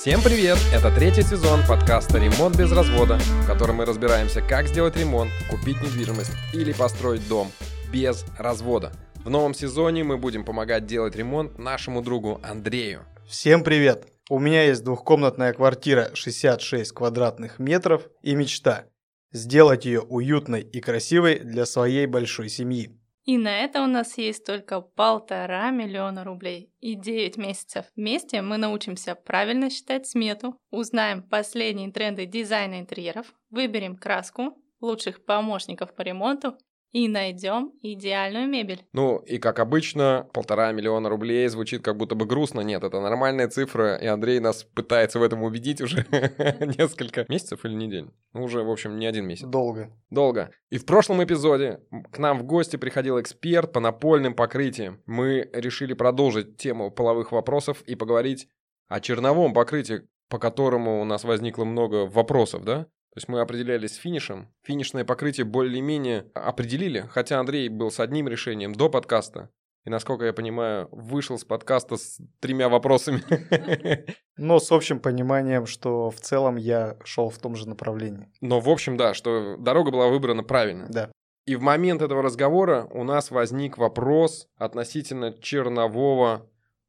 Всем привет! Это третий сезон подкаста «Ремонт без развода», в котором мы разбираемся, как сделать ремонт, купить недвижимость или построить дом без развода. В новом сезоне мы будем помогать делать ремонт нашему другу Андрею. Всем привет! У меня есть двухкомнатная квартира 66 квадратных метров и мечта – сделать ее уютной и красивой для своей большой семьи. И на это у нас есть только полтора миллиона рублей и 9 месяцев. Вместе мы научимся правильно считать смету, узнаем последние тренды дизайна интерьеров, выберем краску, лучших помощников по ремонту и найдем идеальную мебель. Ну, и как обычно, полтора миллиона рублей звучит как будто бы грустно. Нет, это нормальная цифра, и Андрей нас пытается в этом убедить уже несколько месяцев или недель. Ну, уже, в общем, не один месяц. Долго. Долго. И в прошлом эпизоде к нам в гости приходил эксперт по напольным покрытиям. Мы решили продолжить тему половых вопросов и поговорить о черновом покрытии, по которому у нас возникло много вопросов, да? То есть мы определялись с финишем. Финишное покрытие более-менее определили, хотя Андрей был с одним решением до подкаста. И, насколько я понимаю, вышел с подкаста с тремя вопросами. Но с общим пониманием, что в целом я шел в том же направлении. Но, в общем, да, что дорога была выбрана правильно. Да. И в момент этого разговора у нас возник вопрос относительно чернового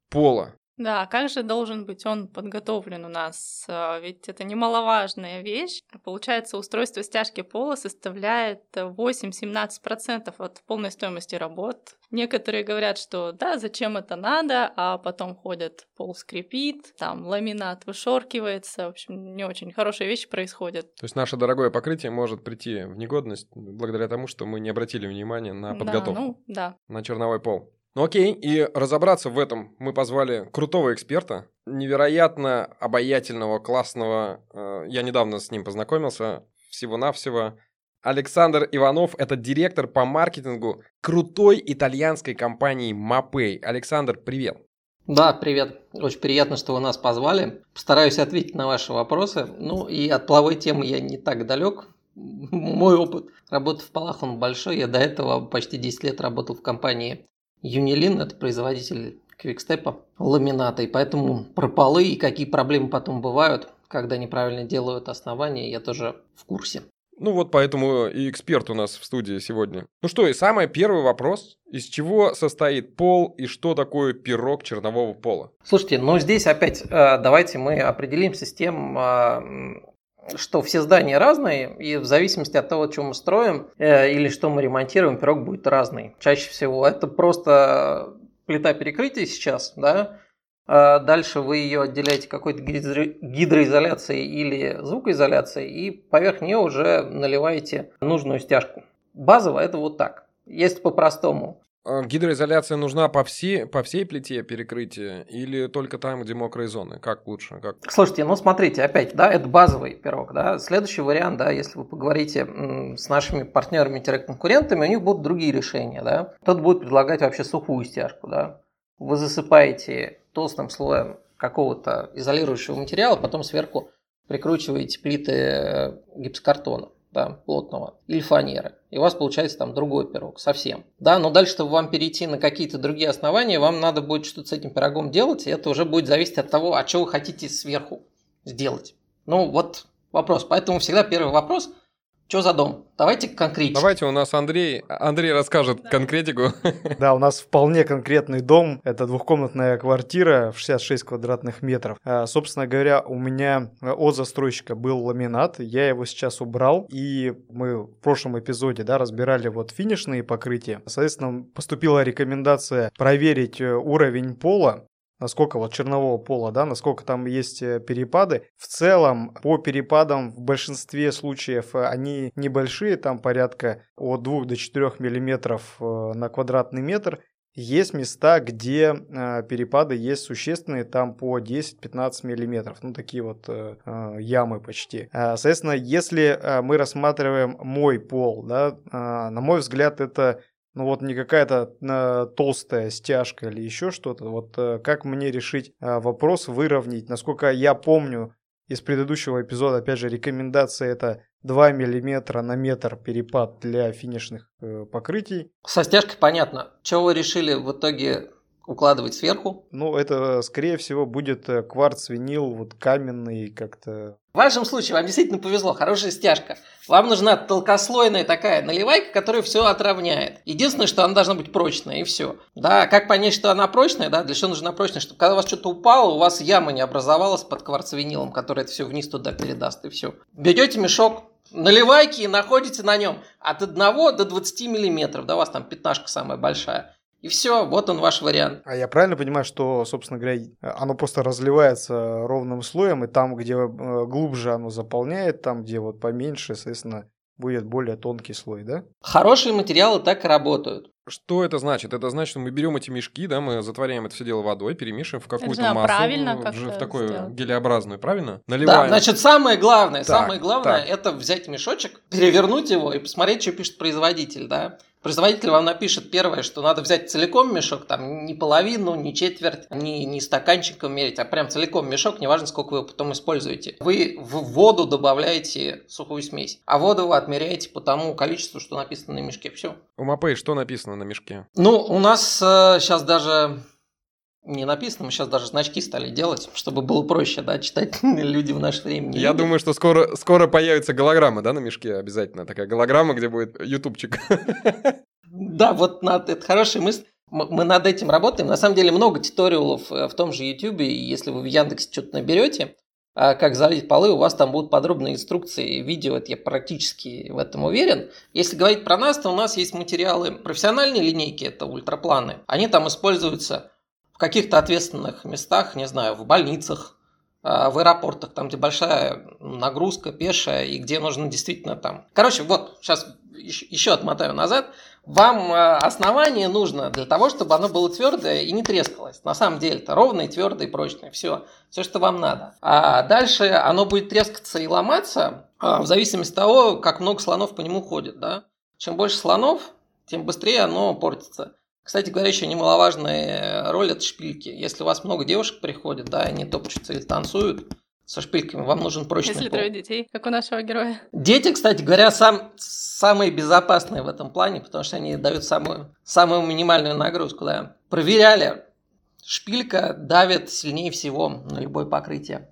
пола. Да, как же должен быть он подготовлен у нас? А, ведь это немаловажная вещь. Получается, устройство стяжки пола составляет 8-17% от полной стоимости работ. Некоторые говорят, что да, зачем это надо, а потом ходят, пол скрипит, там ламинат вышоркивается. В общем, не очень хорошие вещи происходят. То есть наше дорогое покрытие может прийти в негодность благодаря тому, что мы не обратили внимания на подготовку. Да, ну, да. На черновой пол. Ну окей, и разобраться в этом мы позвали крутого эксперта, невероятно обаятельного, классного. Э, я недавно с ним познакомился, всего-навсего. Александр Иванов – это директор по маркетингу крутой итальянской компании Mapei. Александр, привет. Да, привет. Очень приятно, что вы нас позвали. Постараюсь ответить на ваши вопросы. Ну и от половой темы я не так далек. Мой опыт работы в полах, он большой. Я до этого почти 10 лет работал в компании Юнилин – это производитель квикстепа, ламината, и поэтому про полы и какие проблемы потом бывают, когда неправильно делают основания, я тоже в курсе. Ну вот поэтому и эксперт у нас в студии сегодня. Ну что, и самый первый вопрос. Из чего состоит пол и что такое пирог чернового пола? Слушайте, ну здесь опять э, давайте мы определимся с тем, э, что все здания разные, и в зависимости от того, что мы строим э, или что мы ремонтируем, пирог будет разный. Чаще всего это просто плита перекрытия сейчас, да, а дальше вы ее отделяете какой-то гидроизоляцией или звукоизоляцией, и поверх нее уже наливаете нужную стяжку. Базово это вот так. Если по-простому. А гидроизоляция нужна по всей, по всей плите перекрытия или только там, где мокрые зоны? Как лучше? Как? Слушайте, ну смотрите, опять, да, это базовый пирог, да. Следующий вариант, да, если вы поговорите с нашими партнерами-конкурентами, у них будут другие решения, да. Кто-то будет предлагать вообще сухую стяжку, да. Вы засыпаете толстым слоем какого-то изолирующего материала, потом сверху прикручиваете плиты э, гипсокартона да, плотного, или фанеры. И у вас получается там другой пирог совсем. Да, но дальше, чтобы вам перейти на какие-то другие основания, вам надо будет что-то с этим пирогом делать, и это уже будет зависеть от того, а что вы хотите сверху сделать. Ну, вот вопрос. Поэтому всегда первый вопрос – что за дом? Давайте конкретнее. Давайте у нас Андрей, Андрей расскажет да. конкретику. Да, у нас вполне конкретный дом. Это двухкомнатная квартира в 66 квадратных метров. А, собственно говоря, у меня от застройщика был ламинат. Я его сейчас убрал. И мы в прошлом эпизоде да, разбирали вот финишные покрытия. Соответственно, поступила рекомендация проверить э, уровень пола насколько вот чернового пола, да, насколько там есть э, перепады. В целом, по перепадам в большинстве случаев э, они небольшие, там порядка от 2 до 4 миллиметров э, на квадратный метр. Есть места, где перепады есть существенные, там по 10-15 миллиметров, ну такие вот ямы почти. Соответственно, если мы рассматриваем мой пол, да, на мой взгляд, это ну вот не какая-то э, толстая стяжка или еще что-то. Вот э, как мне решить э, вопрос, выровнять? Насколько я помню из предыдущего эпизода, опять же, рекомендация это 2 мм на метр перепад для финишных э, покрытий. Со стяжкой понятно. Чего вы решили в итоге укладывать сверху. Ну, это, скорее всего, будет э, кварц, винил, вот каменный как-то. В вашем случае вам действительно повезло, хорошая стяжка. Вам нужна толкослойная такая наливайка, которая все отравняет. Единственное, что она должна быть прочная, и все. Да, как понять, что она прочная, да, для чего нужна прочная, чтобы когда у вас что-то упало, у вас яма не образовалась под кварцвинилом, который это все вниз туда передаст, и все. Берете мешок, наливайки и находите на нем от 1 до 20 миллиметров, да, у вас там пятнашка самая большая. И все, вот он ваш вариант. А я правильно понимаю, что, собственно говоря, оно просто разливается ровным слоем, и там, где э, глубже оно заполняет, там, где вот поменьше, соответственно, будет более тонкий слой, да? Хорошие материалы так и работают. Что это значит? Это значит, что мы берем эти мешки, да, мы затворяем это все дело водой, перемешиваем в какую-то массу, правильно в, как-то в такую сделать. гелеобразную, правильно? Да, Наливаем. значит, самое главное, Так, самое главное, так. это взять мешочек, перевернуть его и посмотреть, что пишет производитель, да. Производитель вам напишет первое, что надо взять целиком мешок, там не половину, не четверть, не, не стаканчиком мерить, а прям целиком мешок, неважно, сколько вы его потом используете. Вы в воду добавляете сухую смесь, а воду вы отмеряете по тому количеству, что написано на мешке. Все. У Мапей что написано на мешке? Ну, у нас сейчас даже не написано, мы сейчас даже значки стали делать, чтобы было проще, да, читать люди в наше время. Я любят. думаю, что скоро, скоро появится голограмма, да, на мешке обязательно. Такая голограмма, где будет ютубчик. Да, вот надо, это хорошая мысль. Мы над этим работаем. На самом деле много туториалов э, в том же YouTube, и если вы в Яндексе что-то наберете, а, как залить полы, у вас там будут подробные инструкции, видео, это я практически в этом уверен. Если говорить про нас, то у нас есть материалы профессиональной линейки, это ультрапланы. Они там используются каких-то ответственных местах, не знаю, в больницах, а, в аэропортах, там, где большая нагрузка пешая, и где нужно действительно там... Короче, вот, сейчас еще отмотаю назад. Вам э, основание нужно для того, чтобы оно было твердое и не трескалось. На самом деле это ровное, твердое и прочное. Все, все, что вам надо. А дальше оно будет трескаться и ломаться а, в зависимости от того, как много слонов по нему ходит. Да? Чем больше слонов, тем быстрее оно портится. Кстати говоря, еще немаловажная роль это шпильки. Если у вас много девушек приходит, да, они топчутся или танцуют со шпильками, вам нужен прочный Если пол. трое детей, как у нашего героя. Дети, кстати говоря, сам, самые безопасные в этом плане, потому что они дают самую, самую минимальную нагрузку. Да. Проверяли, шпилька давит сильнее всего на любое покрытие.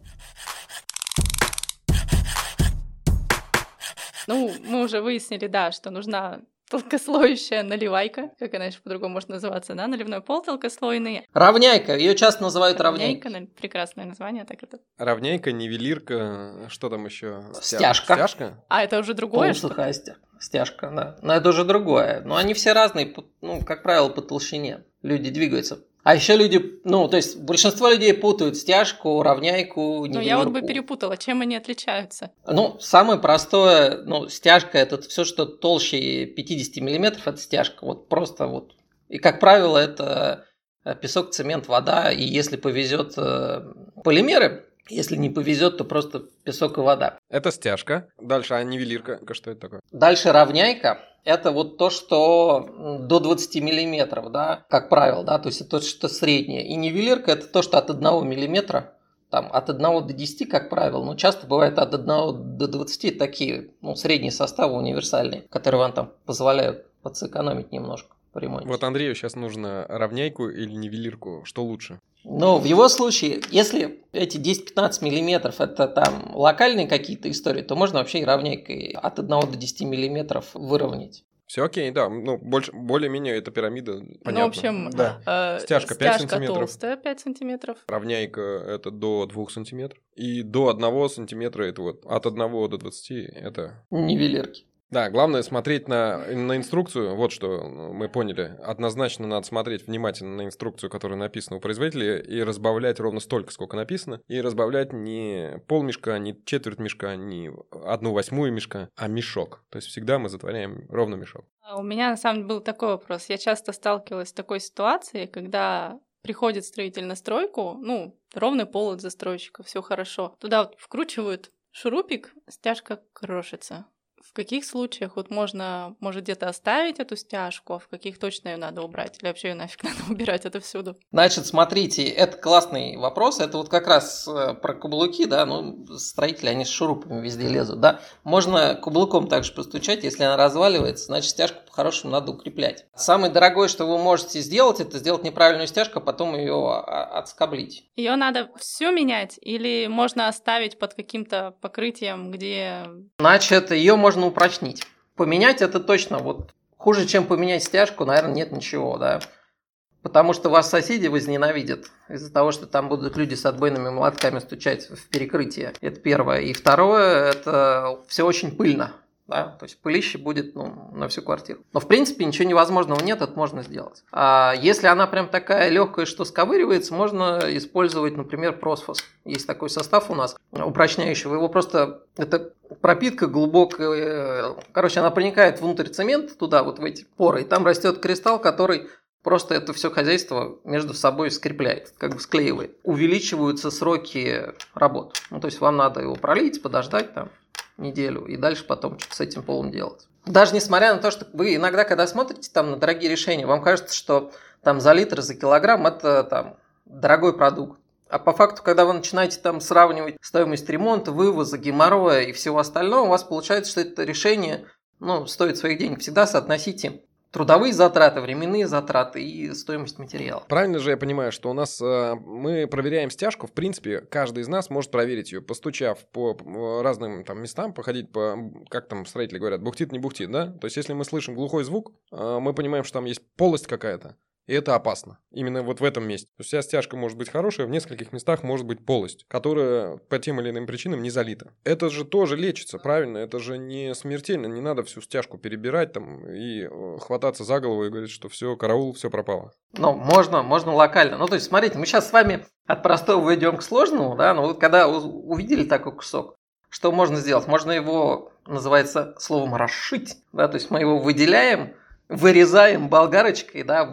Ну, мы уже выяснили, да, что нужна толкослоющая наливайка, как она еще по-другому может называться, да, наливной пол толкослойный. Равняйка, ее часто называют равняйкой. на- прекрасное название, так это. Равняйка, нивелирка, что там еще? Стяжка. Стяжка? А это уже другое, что Полусухая стя- стяжка, да. Но это уже другое. Но они все разные, ну, как правило, по толщине. Люди двигаются. А еще люди, ну, то есть большинство людей путают стяжку, равняйку, Ну, я вот бы перепутала, чем они отличаются. Ну, самое простое, ну, стяжка это все, что толще 50 миллиметров, это стяжка. Вот просто вот. И, как правило, это э, песок, цемент, вода. И если повезет э, полимеры, если не повезет, то просто песок и вода. Это стяжка. Дальше, а нивелирка? Что это такое? Дальше равняйка. Это вот то, что до 20 миллиметров, да, как правило, да, то есть это то, что среднее. И нивелирка это то, что от 1 миллиметра, там, от 1 до 10, как правило, но часто бывает от 1 до 20 такие, ну, средние составы универсальные, которые вам там позволяют подсэкономить немножко по ремонте. Вот Андрею сейчас нужно равняйку или нивелирку. Что лучше? Но в его случае, если эти 10-15 миллиметров это там локальные какие-то истории, то можно вообще и равняйкой от 1 до 10 миллиметров выровнять. Все окей, да. Ну, больше, более-менее эта пирамида понятна. Ну, в общем, Да. э, Стяжка пять сантиметров. толстая, 5 сантиметров. Равняйка это до 2 сантиметров. И до 1 сантиметра это вот от 1 до 20 это... Нивелирки. Да, главное смотреть на, на инструкцию. Вот что мы поняли. Однозначно надо смотреть внимательно на инструкцию, которая написана у производителя, и разбавлять ровно столько, сколько написано. И разбавлять не пол мешка, не четверть мешка, не одну восьмую мешка, а мешок. То есть всегда мы затворяем ровно мешок. А У меня на самом деле был такой вопрос. Я часто сталкивалась с такой ситуацией, когда приходит строитель на стройку, ну, ровный пол от застройщика, все хорошо. Туда вот вкручивают шурупик, стяжка крошится. В каких случаях вот можно, может, где-то оставить эту стяжку, а в каких точно ее надо убрать? Или вообще ее нафиг надо убирать это всюду? Значит, смотрите, это классный вопрос. Это вот как раз э, про каблуки, да, ну, строители, они с шурупами везде лезут, да. Можно каблуком также постучать, если она разваливается, значит, стяжку по-хорошему надо укреплять. Самое дорогое, что вы можете сделать, это сделать неправильную стяжку, а потом ее отскоблить. Ее надо всю менять или можно оставить под каким-то покрытием, где... Значит, ее можно упрочнить. Поменять это точно, вот хуже, чем поменять стяжку, наверное, нет ничего, да. Потому что вас соседи возненавидят из-за того, что там будут люди с отбойными молотками стучать в перекрытие. Это первое. И второе, это все очень пыльно да, то есть пылище будет ну, на всю квартиру. Но в принципе ничего невозможного нет, это можно сделать. А если она прям такая легкая, что сковыривается, можно использовать, например, просфос. Есть такой состав у нас упрочняющий, его просто, это пропитка глубокая, короче, она проникает внутрь цемента, туда вот в эти поры, и там растет кристалл, который Просто это все хозяйство между собой скрепляет, как бы склеивает. Увеличиваются сроки работы. Ну, то есть вам надо его пролить, подождать там неделю и дальше потом что-то с этим полом делать. Даже несмотря на то, что вы иногда, когда смотрите там на дорогие решения, вам кажется, что там за литр, за килограмм это там дорогой продукт. А по факту, когда вы начинаете там сравнивать стоимость ремонта, вывоза, геморроя и всего остального, у вас получается, что это решение ну, стоит своих денег. Всегда соотносите трудовые затраты, временные затраты и стоимость материала. Правильно же я понимаю, что у нас э, мы проверяем стяжку, в принципе, каждый из нас может проверить ее, постучав по разным там местам, походить по, как там строители говорят, бухтит, не бухтит, да? То есть, если мы слышим глухой звук, э, мы понимаем, что там есть полость какая-то. И это опасно. Именно вот в этом месте. То есть вся стяжка может быть хорошая, в нескольких местах может быть полость, которая по тем или иным причинам не залита. Это же тоже лечится, правильно? Это же не смертельно. Не надо всю стяжку перебирать там и э, хвататься за голову и говорить, что все, караул, все пропало. Ну, можно, можно локально. Ну, то есть, смотрите, мы сейчас с вами от простого идем к сложному, да, но вот когда увидели такой кусок, что можно сделать? Можно его, называется словом, расшить, да, то есть мы его выделяем, вырезаем болгарочкой, да,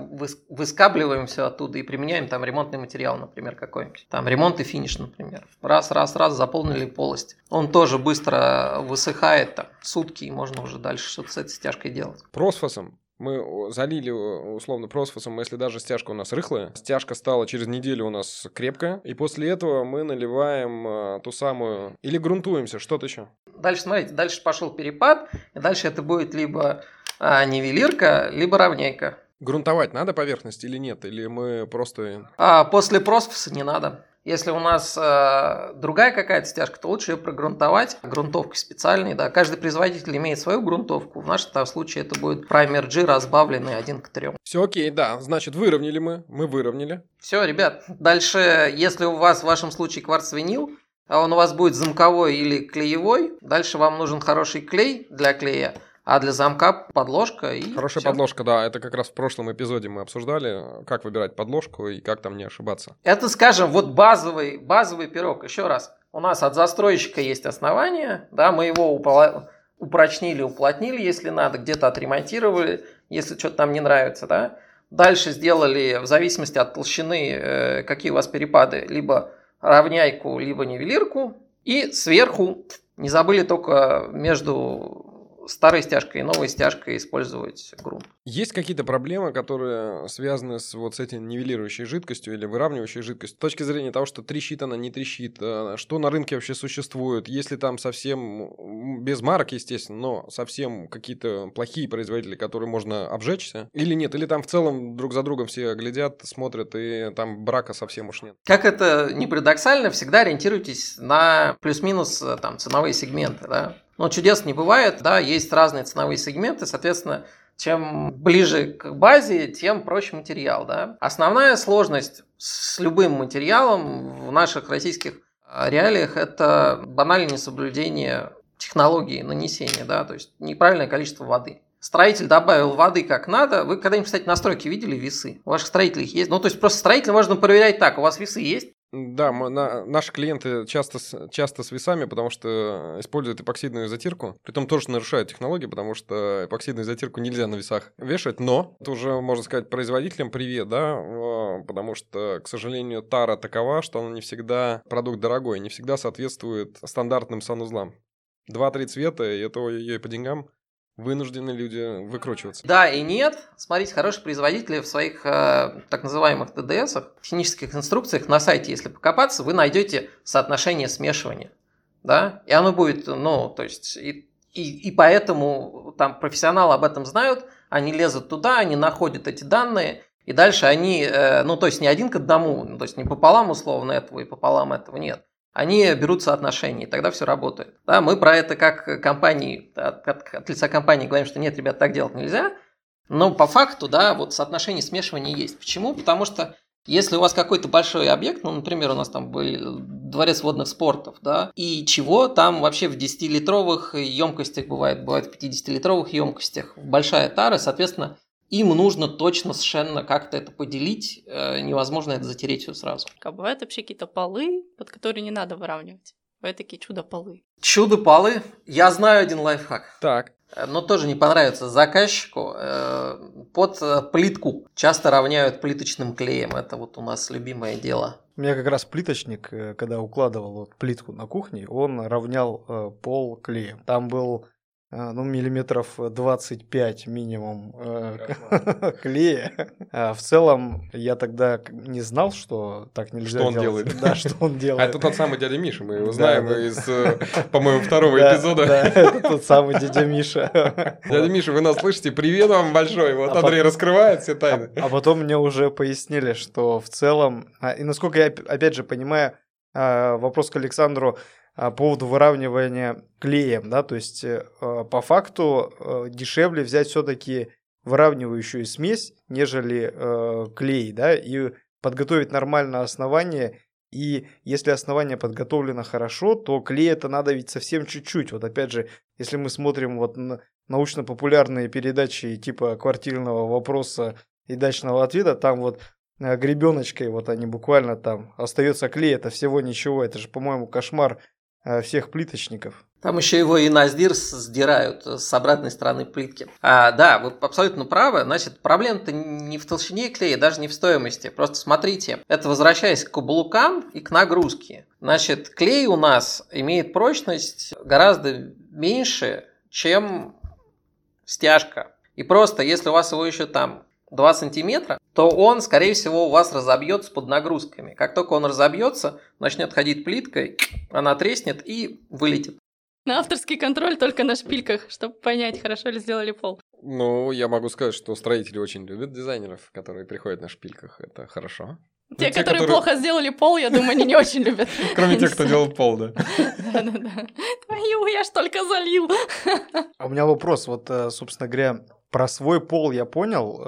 выскабливаем все оттуда и применяем там ремонтный материал, например, какой-нибудь. Там ремонт и финиш, например. Раз, раз, раз, заполнили полость. Он тоже быстро высыхает, там, сутки, и можно уже дальше что-то с этой стяжкой делать. Просфосом мы залили условно просфосом, если даже стяжка у нас рыхлая. Стяжка стала через неделю у нас крепкая. И после этого мы наливаем э, ту самую... Или грунтуемся, что-то еще. Дальше, смотрите, дальше пошел перепад. И дальше это будет либо а, нивелирка, либо равнейка. Грунтовать надо поверхность или нет? Или мы просто... А, после просфоса не надо. Если у нас э, другая какая-то стяжка, то лучше ее прогрунтовать грунтовкой специальной. Да. Каждый производитель имеет свою грунтовку. В нашем случае это будет Primer G разбавленный один к трем. Все окей, да. Значит, выровняли мы. Мы выровняли. Все, ребят. Дальше, если у вас в вашем случае кварц-винил, а он у вас будет замковой или клеевой, дальше вам нужен хороший клей для клея а для замка подложка и Хорошая всё. подложка, да. Это как раз в прошлом эпизоде мы обсуждали, как выбирать подложку и как там не ошибаться. Это, скажем, вот базовый, базовый пирог. Еще раз. У нас от застройщика есть основание, да, мы его упола... упрочнили, уплотнили, если надо, где-то отремонтировали, если что-то там не нравится, да. Дальше сделали, в зависимости от толщины, э, какие у вас перепады, либо равняйку, либо нивелирку. И сверху не забыли только между старой стяжкой и новой стяжкой использовать грунт. Есть какие-то проблемы, которые связаны с вот с этой нивелирующей жидкостью или выравнивающей жидкостью? С точки зрения того, что трещит она, не трещит, э, что на рынке вообще существует, если там совсем, без марок, естественно, но совсем какие-то плохие производители, которые можно обжечься, или нет? Или там в целом друг за другом все глядят, смотрят, и там брака совсем уж нет? Как это не парадоксально, всегда ориентируйтесь на плюс-минус э, там ценовые сегменты, да? Но чудес не бывает, да, есть разные ценовые сегменты, соответственно, чем ближе к базе, тем проще материал. Да? Основная сложность с любым материалом в наших российских а, реалиях – это банальное соблюдение технологии нанесения, да, то есть неправильное количество воды. Строитель добавил воды как надо. Вы когда-нибудь, кстати, настройки видели весы? У ваших строителей есть? Ну, то есть просто строитель можно проверять так. У вас весы есть? Да, мы, на, наши клиенты часто часто с весами, потому что используют эпоксидную затирку. Притом тоже нарушают технологии, потому что эпоксидную затирку нельзя на весах вешать. Но это уже, можно сказать, производителям привет, да, потому что, к сожалению, тара такова, что она не всегда продукт дорогой, не всегда соответствует стандартным санузлам. два-три цвета, и это и по деньгам вынуждены люди выкручиваться. Да и нет. Смотрите, хорошие производители в своих э, так называемых ТДСах, технических инструкциях на сайте, если покопаться, вы найдете соотношение смешивания. Да? И оно будет, ну, то есть, и, и, и поэтому там профессионалы об этом знают, они лезут туда, они находят эти данные, и дальше они, э, ну, то есть не один к одному, то есть не пополам условно этого и пополам этого нет они берут соотношение, и тогда все работает. Да, мы про это как компании, от, от лица компании говорим, что нет, ребят, так делать нельзя, но по факту, да, вот соотношение смешивания есть. Почему? Потому что если у вас какой-то большой объект, ну, например, у нас там был дворец водных спортов, да, и чего там вообще в 10-литровых емкостях бывает, бывает в 50-литровых емкостях, большая тара, соответственно, им нужно точно совершенно как-то это поделить, э, невозможно это затереть все сразу. А бывают вообще какие-то полы, под которые не надо выравнивать. Бывают такие чудо-полы. Чудо-полы? Я знаю один лайфхак. Так. Э, но тоже не понравится заказчику. Э, под плитку часто равняют плиточным клеем. Это вот у нас любимое дело. У меня как раз плиточник, когда укладывал вот плитку на кухне, он равнял пол клеем. Там был ну, миллиметров 25 минимум э, клея. А в целом, я тогда не знал, что так нельзя Что он делать. делает. Да, что он делает. А это тот самый дядя Миша, мы его знаем из, э, по-моему, второго Да, эпизода. Да, это тот самый дядя Миша. Дядя Миша, вы нас слышите? Привет вам большой. Вот А Андрей пот- раскрывает все тайны. А потом мне уже пояснили, что в целом, а, и насколько я оп- опять же понимаю, а, вопрос к Александру а, по поводу выравнивания клеем, да, то есть э, а, по факту э, дешевле взять все-таки выравнивающую смесь, нежели э, клей, да, и подготовить нормальное основание. И если основание подготовлено хорошо, то клей это надо ведь совсем чуть-чуть. Вот опять же, если мы смотрим вот на научно-популярные передачи типа квартирного вопроса и дачного ответа, там вот гребеночкой, вот они буквально там остается клей, это всего ничего, это же, по-моему, кошмар всех плиточников. Там еще его и на сдир с- сдирают с обратной стороны плитки. А, да, вы абсолютно правы. Значит, проблема-то не в толщине клея, даже не в стоимости. Просто смотрите, это возвращаясь к каблукам и к нагрузке. Значит, клей у нас имеет прочность гораздо меньше, чем стяжка. И просто, если у вас его еще там 2 сантиметра, то он, скорее всего, у вас разобьется под нагрузками. Как только он разобьется, начнет ходить плиткой, она треснет и вылетит. На авторский контроль только на шпильках, чтобы понять, хорошо ли сделали пол. Ну, я могу сказать, что строители очень любят дизайнеров, которые приходят на шпильках. Это хорошо. Те, те, которые которые- плохо сделали пол, я думаю, они не очень любят. Кроме тех, кто делал пол, да. Да-да-да. Твою, я ж только залил. А у меня вопрос, вот, э, собственно говоря, про свой пол я понял, э,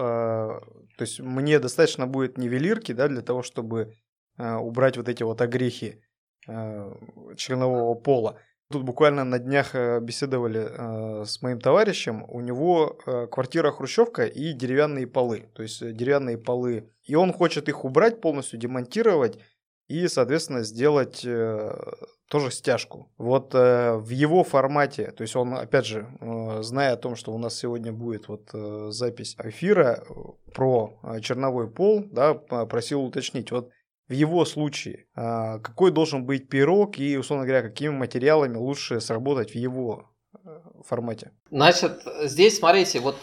то есть мне достаточно будет нивелирки, да, для того, чтобы э, убрать вот эти вот огрехи э, чернового пола. Тут буквально на днях беседовали с моим товарищем. У него квартира хрущевка и деревянные полы. То есть деревянные полы. И он хочет их убрать, полностью демонтировать и, соответственно, сделать э, тоже стяжку. Вот э, в его формате, то есть он, опять же, э, зная о том, что у нас сегодня будет вот запись эфира про черновой пол, да, просил уточнить, вот в его случае, какой должен быть пирог и, условно говоря, какими материалами лучше сработать в его формате? Значит, здесь, смотрите, вот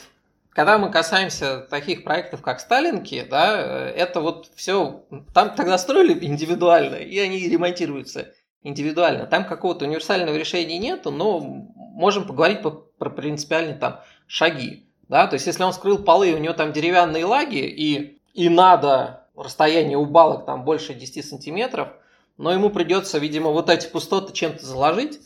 когда мы касаемся таких проектов, как Сталинки, да, э, это вот все, там тогда строили индивидуально, и они ремонтируются индивидуально. Там какого-то универсального решения нету, но можем поговорить по- про принципиальные там шаги. Да? То есть, если он скрыл полы, у него там деревянные лаги, и, и надо расстояние у балок там больше 10 сантиметров, но ему придется, видимо, вот эти пустоты чем-то заложить,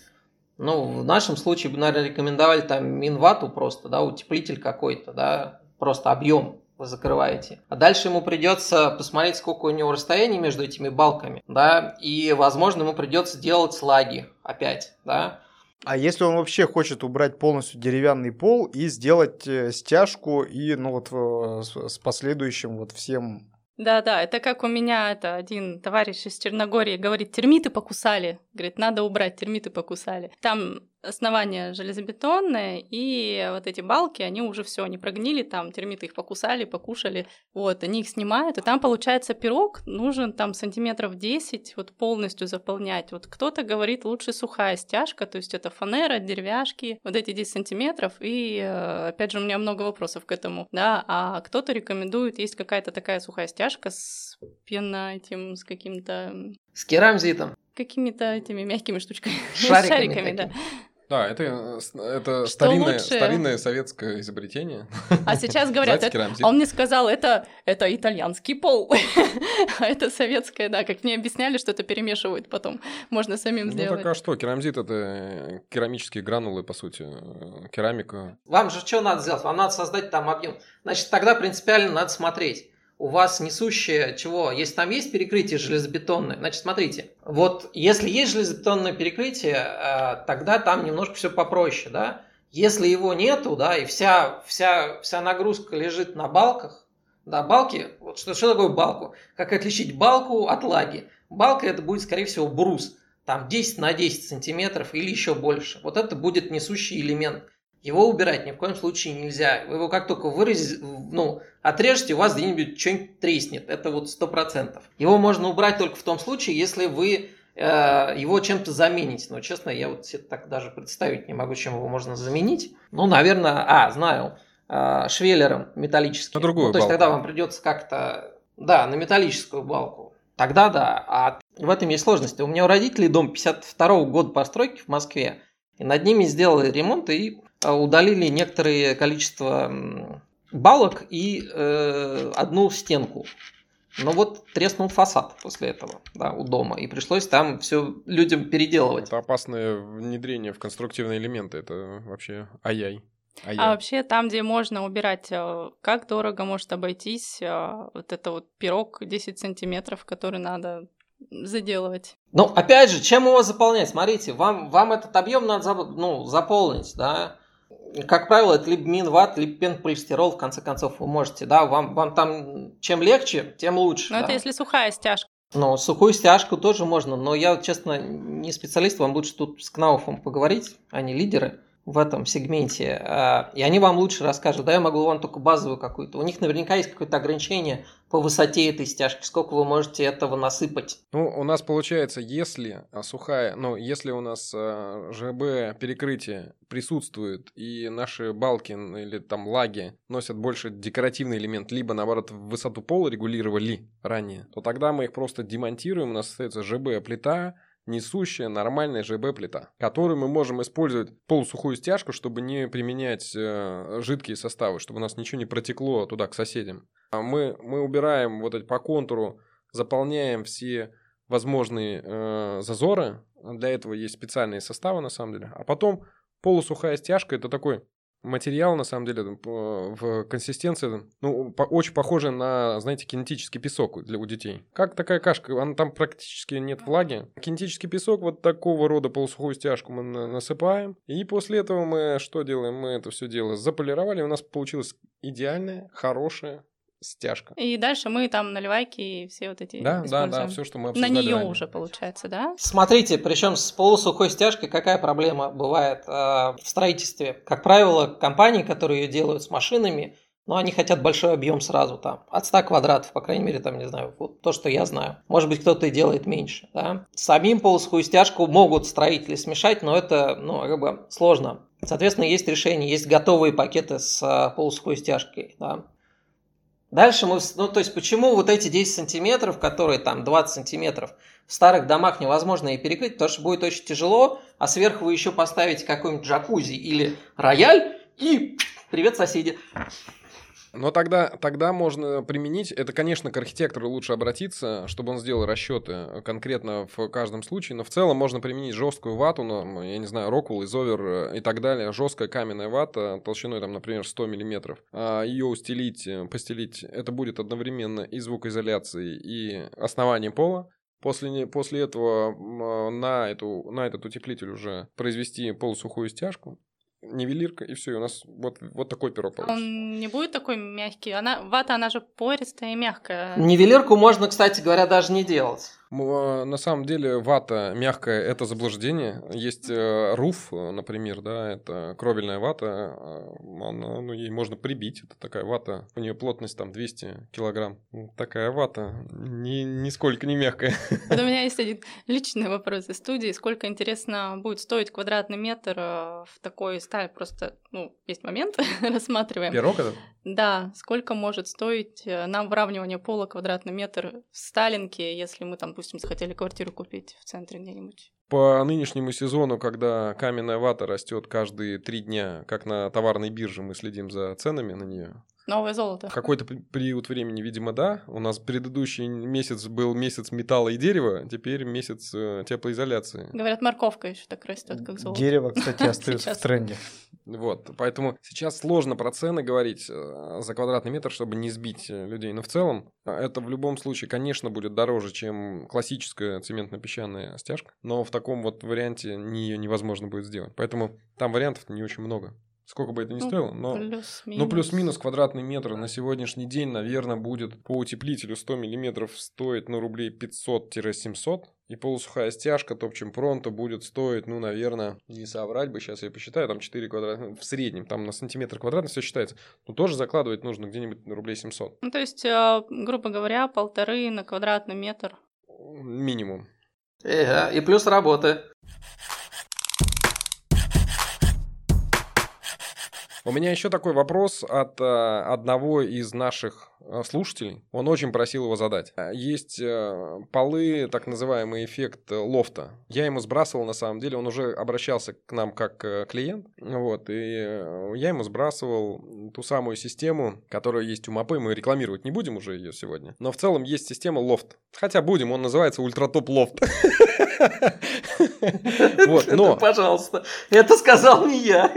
ну, в нашем случае бы, наверное, рекомендовали там минвату просто, да, утеплитель какой-то, да, просто объем вы закрываете. А дальше ему придется посмотреть, сколько у него расстояние между этими балками, да, и, возможно, ему придется делать слаги опять, да. А если он вообще хочет убрать полностью деревянный пол и сделать э, стяжку и, ну вот, э, с, с последующим вот всем Да-да, это как у меня это один товарищ из Черногории говорит, термиты покусали. Говорит, надо убрать, термиты покусали. Там основание железобетонное, и вот эти балки, они уже все, они прогнили, там термиты их покусали, покушали, вот, они их снимают, и там получается пирог, нужен там сантиметров 10 вот полностью заполнять. Вот кто-то говорит, лучше сухая стяжка, то есть это фанера, деревяшки, вот эти 10 сантиметров, и э, опять же у меня много вопросов к этому, да, а кто-то рекомендует, есть какая-то такая сухая стяжка с пена этим, с каким-то... С керамзитом. Какими-то этими мягкими штучками. Шариками, Шариками да. Да, это, это Что старинное, лучше? старинное советское изобретение. А сейчас говорят, это- а он мне сказал, это, это итальянский пол, а это советское, да, как мне объясняли, что это перемешивают потом, можно самим Ну сделать. так а что, керамзит это керамические гранулы, по сути, э, керамика. Вам же что надо сделать? Вам надо создать там объем. Значит, тогда принципиально надо смотреть. У вас несущее чего? Если там есть перекрытие железобетонное, значит, смотрите. Вот если есть железобетонное перекрытие, э, тогда там немножко все попроще, да? Если его нету, да, и вся, вся, вся нагрузка лежит на балках, да, балки, вот что, что такое балку? Как отличить балку от лаги? Балка это будет, скорее всего, брус, там 10 на 10 сантиметров или еще больше. Вот это будет несущий элемент. Его убирать ни в коем случае нельзя. Вы его как только выразите, ну, отрежете, у вас где-нибудь что-нибудь треснет. Это вот сто процентов. Его можно убрать только в том случае, если вы э, его чем-то замените. Но, честно, я вот себе так даже представить не могу, чем его можно заменить. Ну, наверное, а, знаю, э, швеллером металлическим. На другую ну, то есть балку. тогда вам придется как-то, да, на металлическую балку. Тогда да. А в этом есть сложность. У меня у родителей дом 52 года постройки в Москве. И над ними сделали ремонт и удалили некоторое количество балок и э, одну стенку. Но вот треснул фасад после этого, да, у дома. И пришлось там все людям переделывать. Это опасное внедрение в конструктивные элементы. Это вообще ай-яй. А Ай-яй. вообще там, где можно убирать, э, как дорого может обойтись э, вот это вот пирог 10 сантиметров, который надо заделывать? Ну, опять же, чем его заполнять? Смотрите, вам, вам этот объем надо ну, заполнить, да. Как правило, это либо минват, либо пенполистирол, в конце концов, вы можете, да, вам, вам там чем легче, тем лучше. Но да. это если сухая стяжка. Ну, сухую стяжку тоже можно, но я, честно, не специалист, вам лучше тут с Кнауфом поговорить, они лидеры в этом сегменте, а, и они вам лучше расскажут. Да, я могу вам только базовую какую-то. У них наверняка есть какое-то ограничение по высоте этой стяжки, сколько вы можете этого насыпать. Ну, у нас получается, если а, сухая, ну, если у нас а, ЖБ перекрытие присутствует, и наши балки или там лаги носят больше декоративный элемент, либо, наоборот, высоту пола регулировали ранее, то тогда мы их просто демонтируем, у нас остается ЖБ-плита, несущая нормальная ЖБ-плита, которую мы можем использовать полусухую стяжку, чтобы не применять э, жидкие составы, чтобы у нас ничего не протекло туда к соседям. А мы, мы убираем вот эти по контуру, заполняем все возможные э, зазоры. Для этого есть специальные составы, на самом деле. А потом полусухая стяжка это такой материал, на самом деле, в консистенции, ну, по- очень похоже на, знаете, кинетический песок для у детей. Как такая кашка, она там практически нет влаги. Кинетический песок, вот такого рода полусухую стяжку мы на- насыпаем. И после этого мы что делаем? Мы это все дело заполировали, у нас получилась идеальная, хорошая стяжка. И дальше мы там наливайки и все вот эти Да, да, используем. да, все, что мы На обсуждали нее ранее. уже получается, да? Смотрите, причем с полусухой стяжкой какая проблема бывает э, в строительстве. Как правило, компании, которые ее делают с машинами, ну, они хотят большой объем сразу там, от 100 квадратов, по крайней мере, там, не знаю, вот то, что я знаю. Может быть, кто-то и делает меньше, да. Самим полусухую стяжку могут строители смешать, но это, ну, как бы сложно. Соответственно, есть решение, есть готовые пакеты с э, полусухой стяжкой, да. Дальше мы, ну то есть почему вот эти 10 сантиметров, которые там 20 сантиметров, в старых домах невозможно и перекрыть, потому что будет очень тяжело, а сверху вы еще поставите какой-нибудь джакузи или рояль и привет, соседи. Но тогда, тогда можно применить, это, конечно, к архитектору лучше обратиться, чтобы он сделал расчеты конкретно в каждом случае, но в целом можно применить жесткую вату, ну, я не знаю, рокул, изовер э, и так далее, жесткая каменная вата толщиной, там, например, 100 миллиметров, А ее устелить, э, постелить, это будет одновременно и звукоизоляцией, и основанием пола, После, после этого на, эту, на этот утеплитель уже произвести полусухую стяжку, нивелирка, и все, и у нас вот, вот такой пирог получится. Он не будет такой мягкий. Она, вата, она же пористая и мягкая. Нивелирку можно, кстати говоря, даже не делать. М, На самом деле вата мягкая – это заблуждение. Есть э, руф, э, например, да, это кровельная вата, э, она, ну, ей можно прибить. Это такая вата, у нее плотность там 200 килограмм. Такая вата, ни, нисколько не мягкая. Вот у меня есть один личный вопрос из студии. Сколько, интересно, будет стоить квадратный метр э, в такой стали? Просто, ну, есть момент, рассматриваем. Пирог этот? Да, сколько может стоить э, нам выравнивание пола квадратный метр в Сталинке, если мы там, допустим, захотели квартиру купить в центре где-нибудь? По нынешнему сезону, когда каменная вата растет каждые три дня, как на товарной бирже мы следим за ценами на нее, Новое золото. В какой-то пе- период времени, видимо, да. У нас предыдущий месяц был месяц металла и дерева, теперь месяц э, теплоизоляции. Говорят, морковка еще так растет, как золото. Дерево, кстати, остается в тренде. Вот, поэтому сейчас сложно про цены говорить э, за квадратный метр, чтобы не сбить э, людей. Но в целом это в любом случае, конечно, будет дороже, чем классическая цементно-песчаная стяжка. Но в таком вот варианте ее невозможно будет сделать. Поэтому там вариантов не очень много. Сколько бы это ни Ну, стоило, но... Плюс-минус. Ну, плюс-минус квадратный метр на сегодняшний день, наверное, будет по утеплителю 100 миллиметров стоить, ну, рублей 500-700. И полусухая стяжка топчем пронто будет стоить, ну, наверное, не соврать бы, сейчас я посчитаю, там 4 квадратных, в среднем, там на сантиметр квадратный все считается. Но тоже закладывать нужно где-нибудь на рублей 700. Ну, то есть, э, грубо говоря, полторы на квадратный метр. Минимум. Эга, и плюс работы. У меня еще такой вопрос от э, одного из наших э, слушателей. Он очень просил его задать. Э, Есть полы, так называемый эффект лофта. Я ему сбрасывал, на самом деле, он уже обращался к нам как клиент. Вот, и я ему сбрасывал ту самую систему, которая есть у Мапы. Мы рекламировать не будем уже ее сегодня. Но в целом есть система лофт. Хотя будем, он называется ультратоп лофт. Вот, но... Пожалуйста, это сказал не я.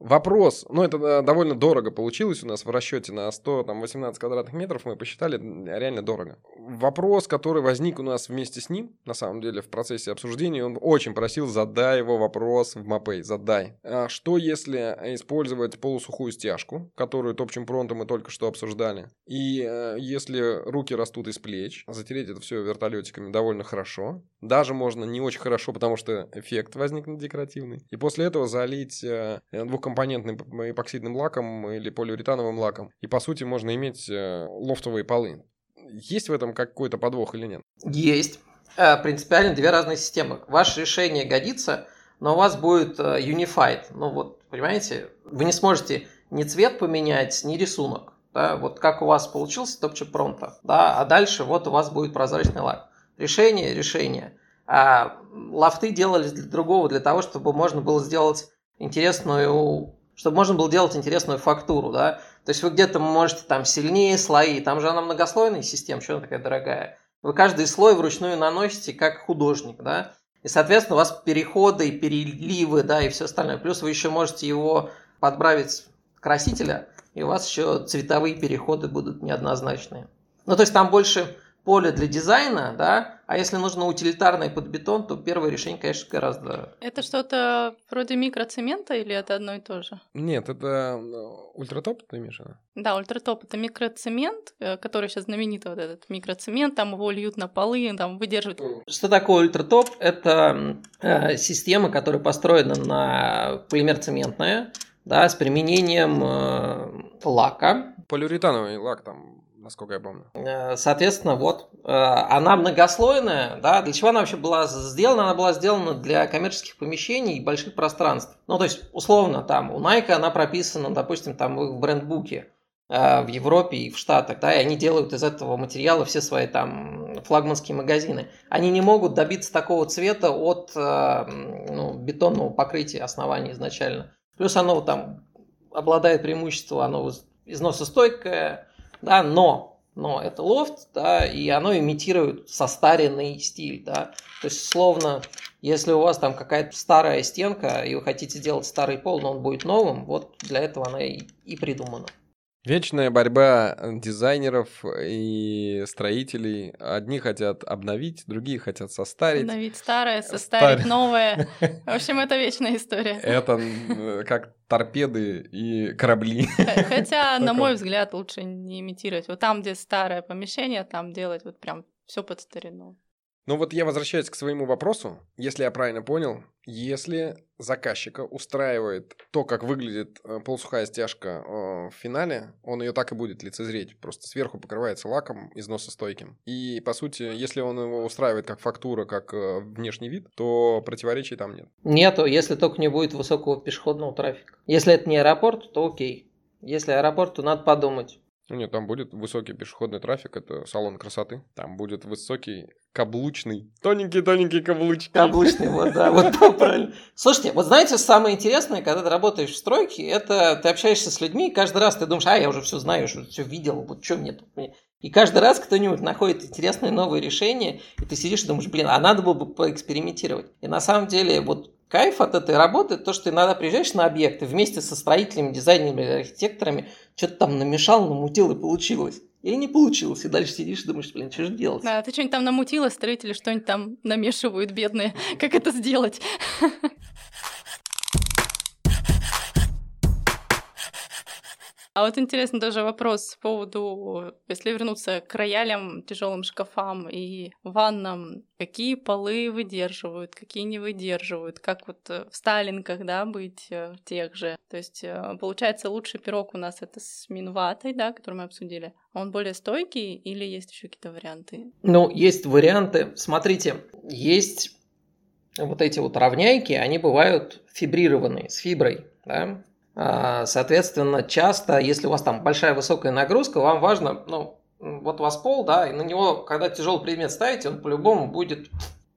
Вопрос, ну это э, довольно дорого получилось у нас в расчете на 100, там 18 квадратных метров, мы посчитали, реально дорого. Вопрос, который возник у нас вместе с ним, на самом деле, в процессе обсуждения, он очень просил, задай его вопрос в Мапей, задай. А что если использовать полусухую стяжку, которую топчем пронто мы только что обсуждали, и э, если руки растут из плеч, затереть это все вертолетиками довольно хорошо, даже можно не очень хорошо, потому что эффект возникнет декоративный, и после этого залить э, двухкомпонентным эпоксидным лаком или полиуретановым лаком, и по сути можно иметь э, лофтовые полы. Есть в этом какой-то подвох или нет? Есть. Э, Принципиально две разные системы. Ваше решение годится, но у вас будет э, unified. Ну вот, понимаете, вы не сможете ни цвет поменять, ни рисунок. Да? Вот как у вас получился топче пронто, да? а дальше вот у вас будет прозрачный лак. Решение, решение. А лафты делались для другого, для того, чтобы можно было сделать интересную, чтобы можно было делать интересную фактуру, да. То есть вы где-то можете там сильнее слои, там же она многослойная система, что она такая дорогая. Вы каждый слой вручную наносите как художник, да. И, соответственно, у вас переходы, переливы, да, и все остальное. Плюс вы еще можете его подправить красителя, и у вас еще цветовые переходы будут неоднозначные. Ну, то есть там больше поле для дизайна, да, а если нужно утилитарное под бетон, то первое решение, конечно, гораздо... Это что-то вроде микроцемента или это одно и то же? Нет, это э, ультратоп, ты имеешь в виду? Да, ультратоп это микроцемент, э, который сейчас знаменитый вот этот микроцемент, там его льют на полы, там выдерживают. Что такое ультратоп? Это э, система, которая построена на полимер-цементная, да, с применением э, лака. Полиуретановый лак там, насколько я помню. Э, Соответственно, вот э, она многослойная, да, для чего она вообще была сделана? Она была сделана для коммерческих помещений и больших пространств. Ну, то есть, условно, там у Nike она прописана, допустим, там в брендбуке э, в Европе и в Штатах, да, и они делают из этого материала все свои там флагманские магазины. Они не могут добиться такого цвета от ну, бетонного покрытия основания изначально. Плюс оно там обладает преимуществом, оно износостойкое, да, но, но это лофт, да, и оно имитирует состаренный стиль, да. То есть, словно, если у вас там какая-то старая стенка, и вы хотите сделать старый пол, но он будет новым, вот для этого она и, и придумана. Вечная борьба дизайнеров и строителей. Одни хотят обновить, другие хотят состарить. Обновить старое, состарить Старое. новое. В общем, это вечная история. Это э, как торпеды и корабли. Хотя, на мой взгляд, лучше не имитировать. Вот там, где старое помещение, там делать вот прям все под старину. Но вот я возвращаюсь к своему вопросу. Если я правильно понял, если заказчика устраивает то, как выглядит э, полусухая стяжка э, в финале, он ее так и будет лицезреть. Просто сверху покрывается лаком износостойким. И, по сути, если он его устраивает как фактура, как э, внешний вид, то противоречий там нет. Нету, если только не будет высокого пешеходного трафика. Если это не аэропорт, то окей. Если аэропорт, то надо подумать. Ну нет, там будет высокий пешеходный трафик, это салон красоты. Там будет высокий каблучный, тоненький-тоненький каблучки. Каблучный, вот, да, вот да, правильно. Слушайте, вот знаете, самое интересное, когда ты работаешь в стройке, это ты общаешься с людьми, и каждый раз ты думаешь, а, я уже все знаю, уже все видел, вот что мне тут. И каждый раз кто-нибудь находит интересное новое решение, и ты сидишь и думаешь, блин, а надо было бы поэкспериментировать. И на самом деле, вот кайф от этой работы, то, что ты иногда приезжаешь на объекты вместе со строителями, дизайнерами, архитекторами, что-то там намешал, намутил и получилось. Или не получилось, и дальше сидишь и думаешь, блин, что же делать? Да, ты что-нибудь там намутила, строители что-нибудь там намешивают, бедные. Как это сделать? А вот интересно даже вопрос по поводу, если вернуться к роялям, тяжелым шкафам и ваннам, какие полы выдерживают, какие не выдерживают, как вот в сталинках, да, быть э, в тех же. То есть, э, получается, лучший пирог у нас это с минватой, да, который мы обсудили. Он более стойкий или есть еще какие-то варианты? Ну, есть варианты. Смотрите, есть вот эти вот равняйки, они бывают фибрированные, с фиброй, да, а, соответственно, часто, если у вас там большая высокая нагрузка, вам важно, ну, вот у вас пол, да, и на него, когда тяжелый предмет ставите, он по-любому будет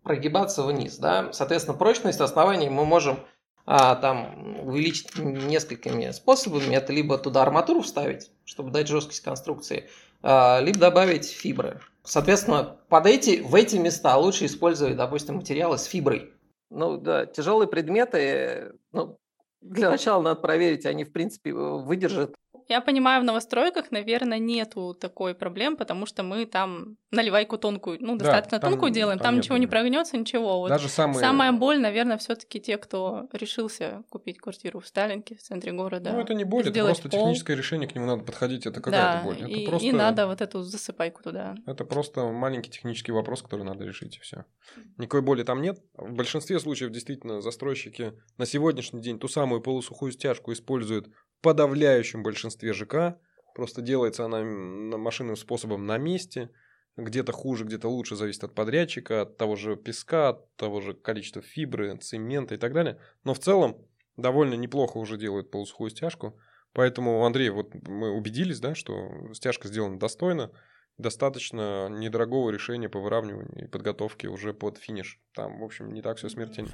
прогибаться вниз, да. Соответственно, прочность оснований мы можем а, там увеличить несколькими способами. Это либо туда арматуру вставить, чтобы дать жесткость конструкции, а, либо добавить фибры. Соответственно, под эти, в эти места лучше использовать, допустим, материалы с фиброй. Ну да, тяжелые предметы, ну, для начала надо проверить, они, в принципе, выдержат я понимаю, в новостройках, наверное, нету такой проблем, потому что мы там наливайку тонкую, ну, достаточно да, там, тонкую делаем, там, там ничего не прогнется, ничего. Вот Даже самые... Самая боль, наверное, все таки те, кто решился купить квартиру в Сталинке, в центре города. Ну, это не боль, это просто пол. техническое решение, к нему надо подходить, это какая-то да, боль. Это и, просто... и надо вот эту засыпайку туда. Это просто маленький технический вопрос, который надо решить, и все. Никакой боли там нет. В большинстве случаев действительно застройщики на сегодняшний день ту самую полусухую стяжку используют подавляющем большинстве ЖК. Просто делается она машинным способом на месте. Где-то хуже, где-то лучше, зависит от подрядчика, от того же песка, от того же количества фибры, цемента и так далее. Но в целом довольно неплохо уже делают полусухую стяжку. Поэтому, Андрей, вот мы убедились, да, что стяжка сделана достойно. Достаточно недорогого решения по выравниванию и подготовке уже под финиш. Там, в общем, не так все смертельно.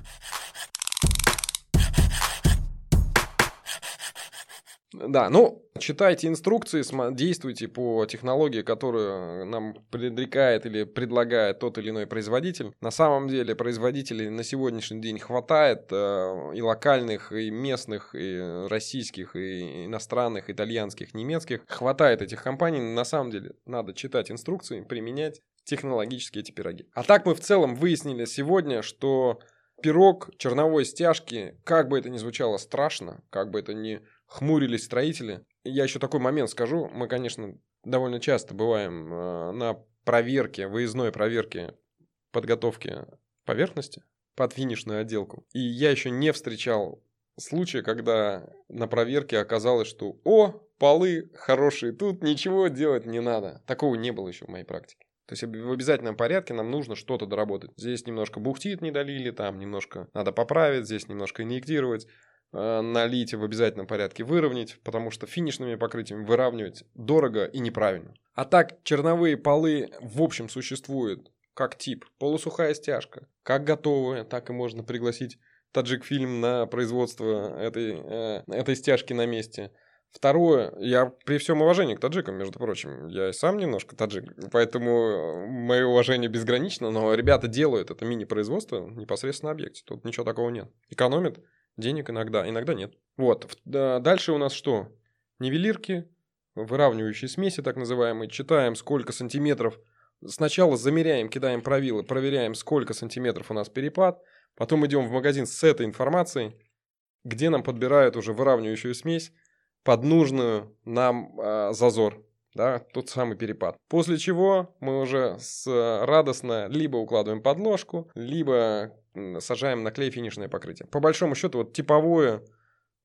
Да, ну, читайте инструкции, действуйте по технологии, которую нам предрекает или предлагает тот или иной производитель. На самом деле производителей на сегодняшний день хватает э, и локальных, и местных, и российских, и иностранных, итальянских, немецких. Хватает этих компаний. На самом деле надо читать инструкции, применять технологически эти пироги. А так мы в целом выяснили сегодня, что пирог черновой стяжки, как бы это ни звучало страшно, как бы это ни хмурились строители. Я еще такой момент скажу. Мы, конечно, довольно часто бываем э, на проверке, выездной проверке подготовки поверхности под финишную отделку. И я еще не встречал случая, когда на проверке оказалось, что «О, полы хорошие, тут ничего делать не надо». Такого не было еще в моей практике. То есть в обязательном порядке нам нужно что-то доработать. Здесь немножко бухтит не долили, там немножко надо поправить, здесь немножко инъектировать. Э, налить в обязательном порядке, выровнять, потому что финишными покрытиями выравнивать дорого и неправильно. А так, черновые полы в общем существуют как тип, полусухая стяжка, как готовые, так и можно пригласить таджик фильм на производство этой, э, этой стяжки на месте. Второе, я при всем уважении к таджикам, между прочим, я и сам немножко таджик, поэтому мое уважение безгранично, но ребята делают это мини-производство непосредственно на объекте, тут ничего такого нет. Экономят, денег иногда, иногда нет. Вот, дальше у нас что? Нивелирки, выравнивающие смеси так называемые. Читаем, сколько сантиметров. Сначала замеряем, кидаем правилы, проверяем, сколько сантиметров у нас перепад. Потом идем в магазин с этой информацией, где нам подбирают уже выравнивающую смесь под нужную нам э, зазор. Да, тот самый перепад. После чего мы уже с радостно либо укладываем подложку, либо сажаем на клей финишное покрытие. По большому счету, вот типовую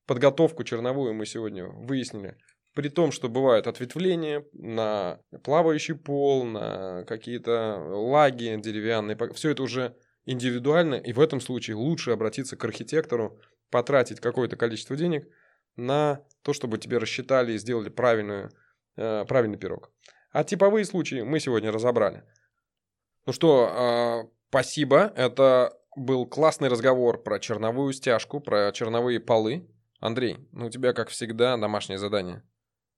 подготовку черновую мы сегодня выяснили. При том, что бывают ответвления на плавающий пол, на какие-то лаги деревянные. Все это уже индивидуально, и в этом случае лучше обратиться к архитектору, потратить какое-то количество денег на то, чтобы тебе рассчитали и сделали правильную, э, правильный пирог. А типовые случаи мы сегодня разобрали. Ну что, э, спасибо. Это был классный разговор про черновую стяжку, про черновые полы. Андрей, ну у тебя, как всегда, домашнее задание.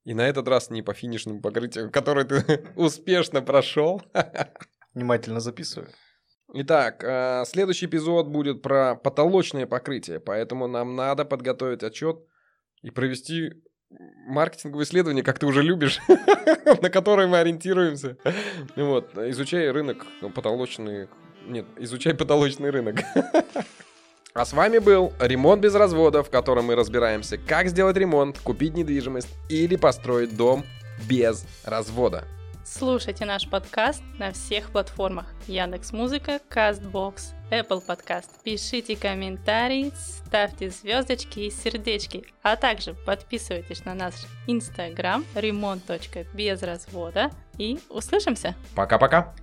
И на этот раз не по финишному покрытию, которое ты успешно прошел. Внимательно записываю. Итак, э, следующий эпизод будет про потолочное покрытие, поэтому нам надо подготовить отчет и провести маркетинговое исследование, как ты уже любишь, на которое мы ориентируемся. Вот, изучай рынок потолочный... Нет, изучай потолочный рынок. А с вами был «Ремонт без развода», в котором мы разбираемся, как сделать ремонт, купить недвижимость или построить дом без развода. Слушайте наш подкаст на всех платформах. Яндекс Музыка, Castbox, Apple Podcast. Пишите комментарии, ставьте звездочки и сердечки, а также подписывайтесь на наш инстаграм ремонт.безразвода и услышимся. Пока-пока.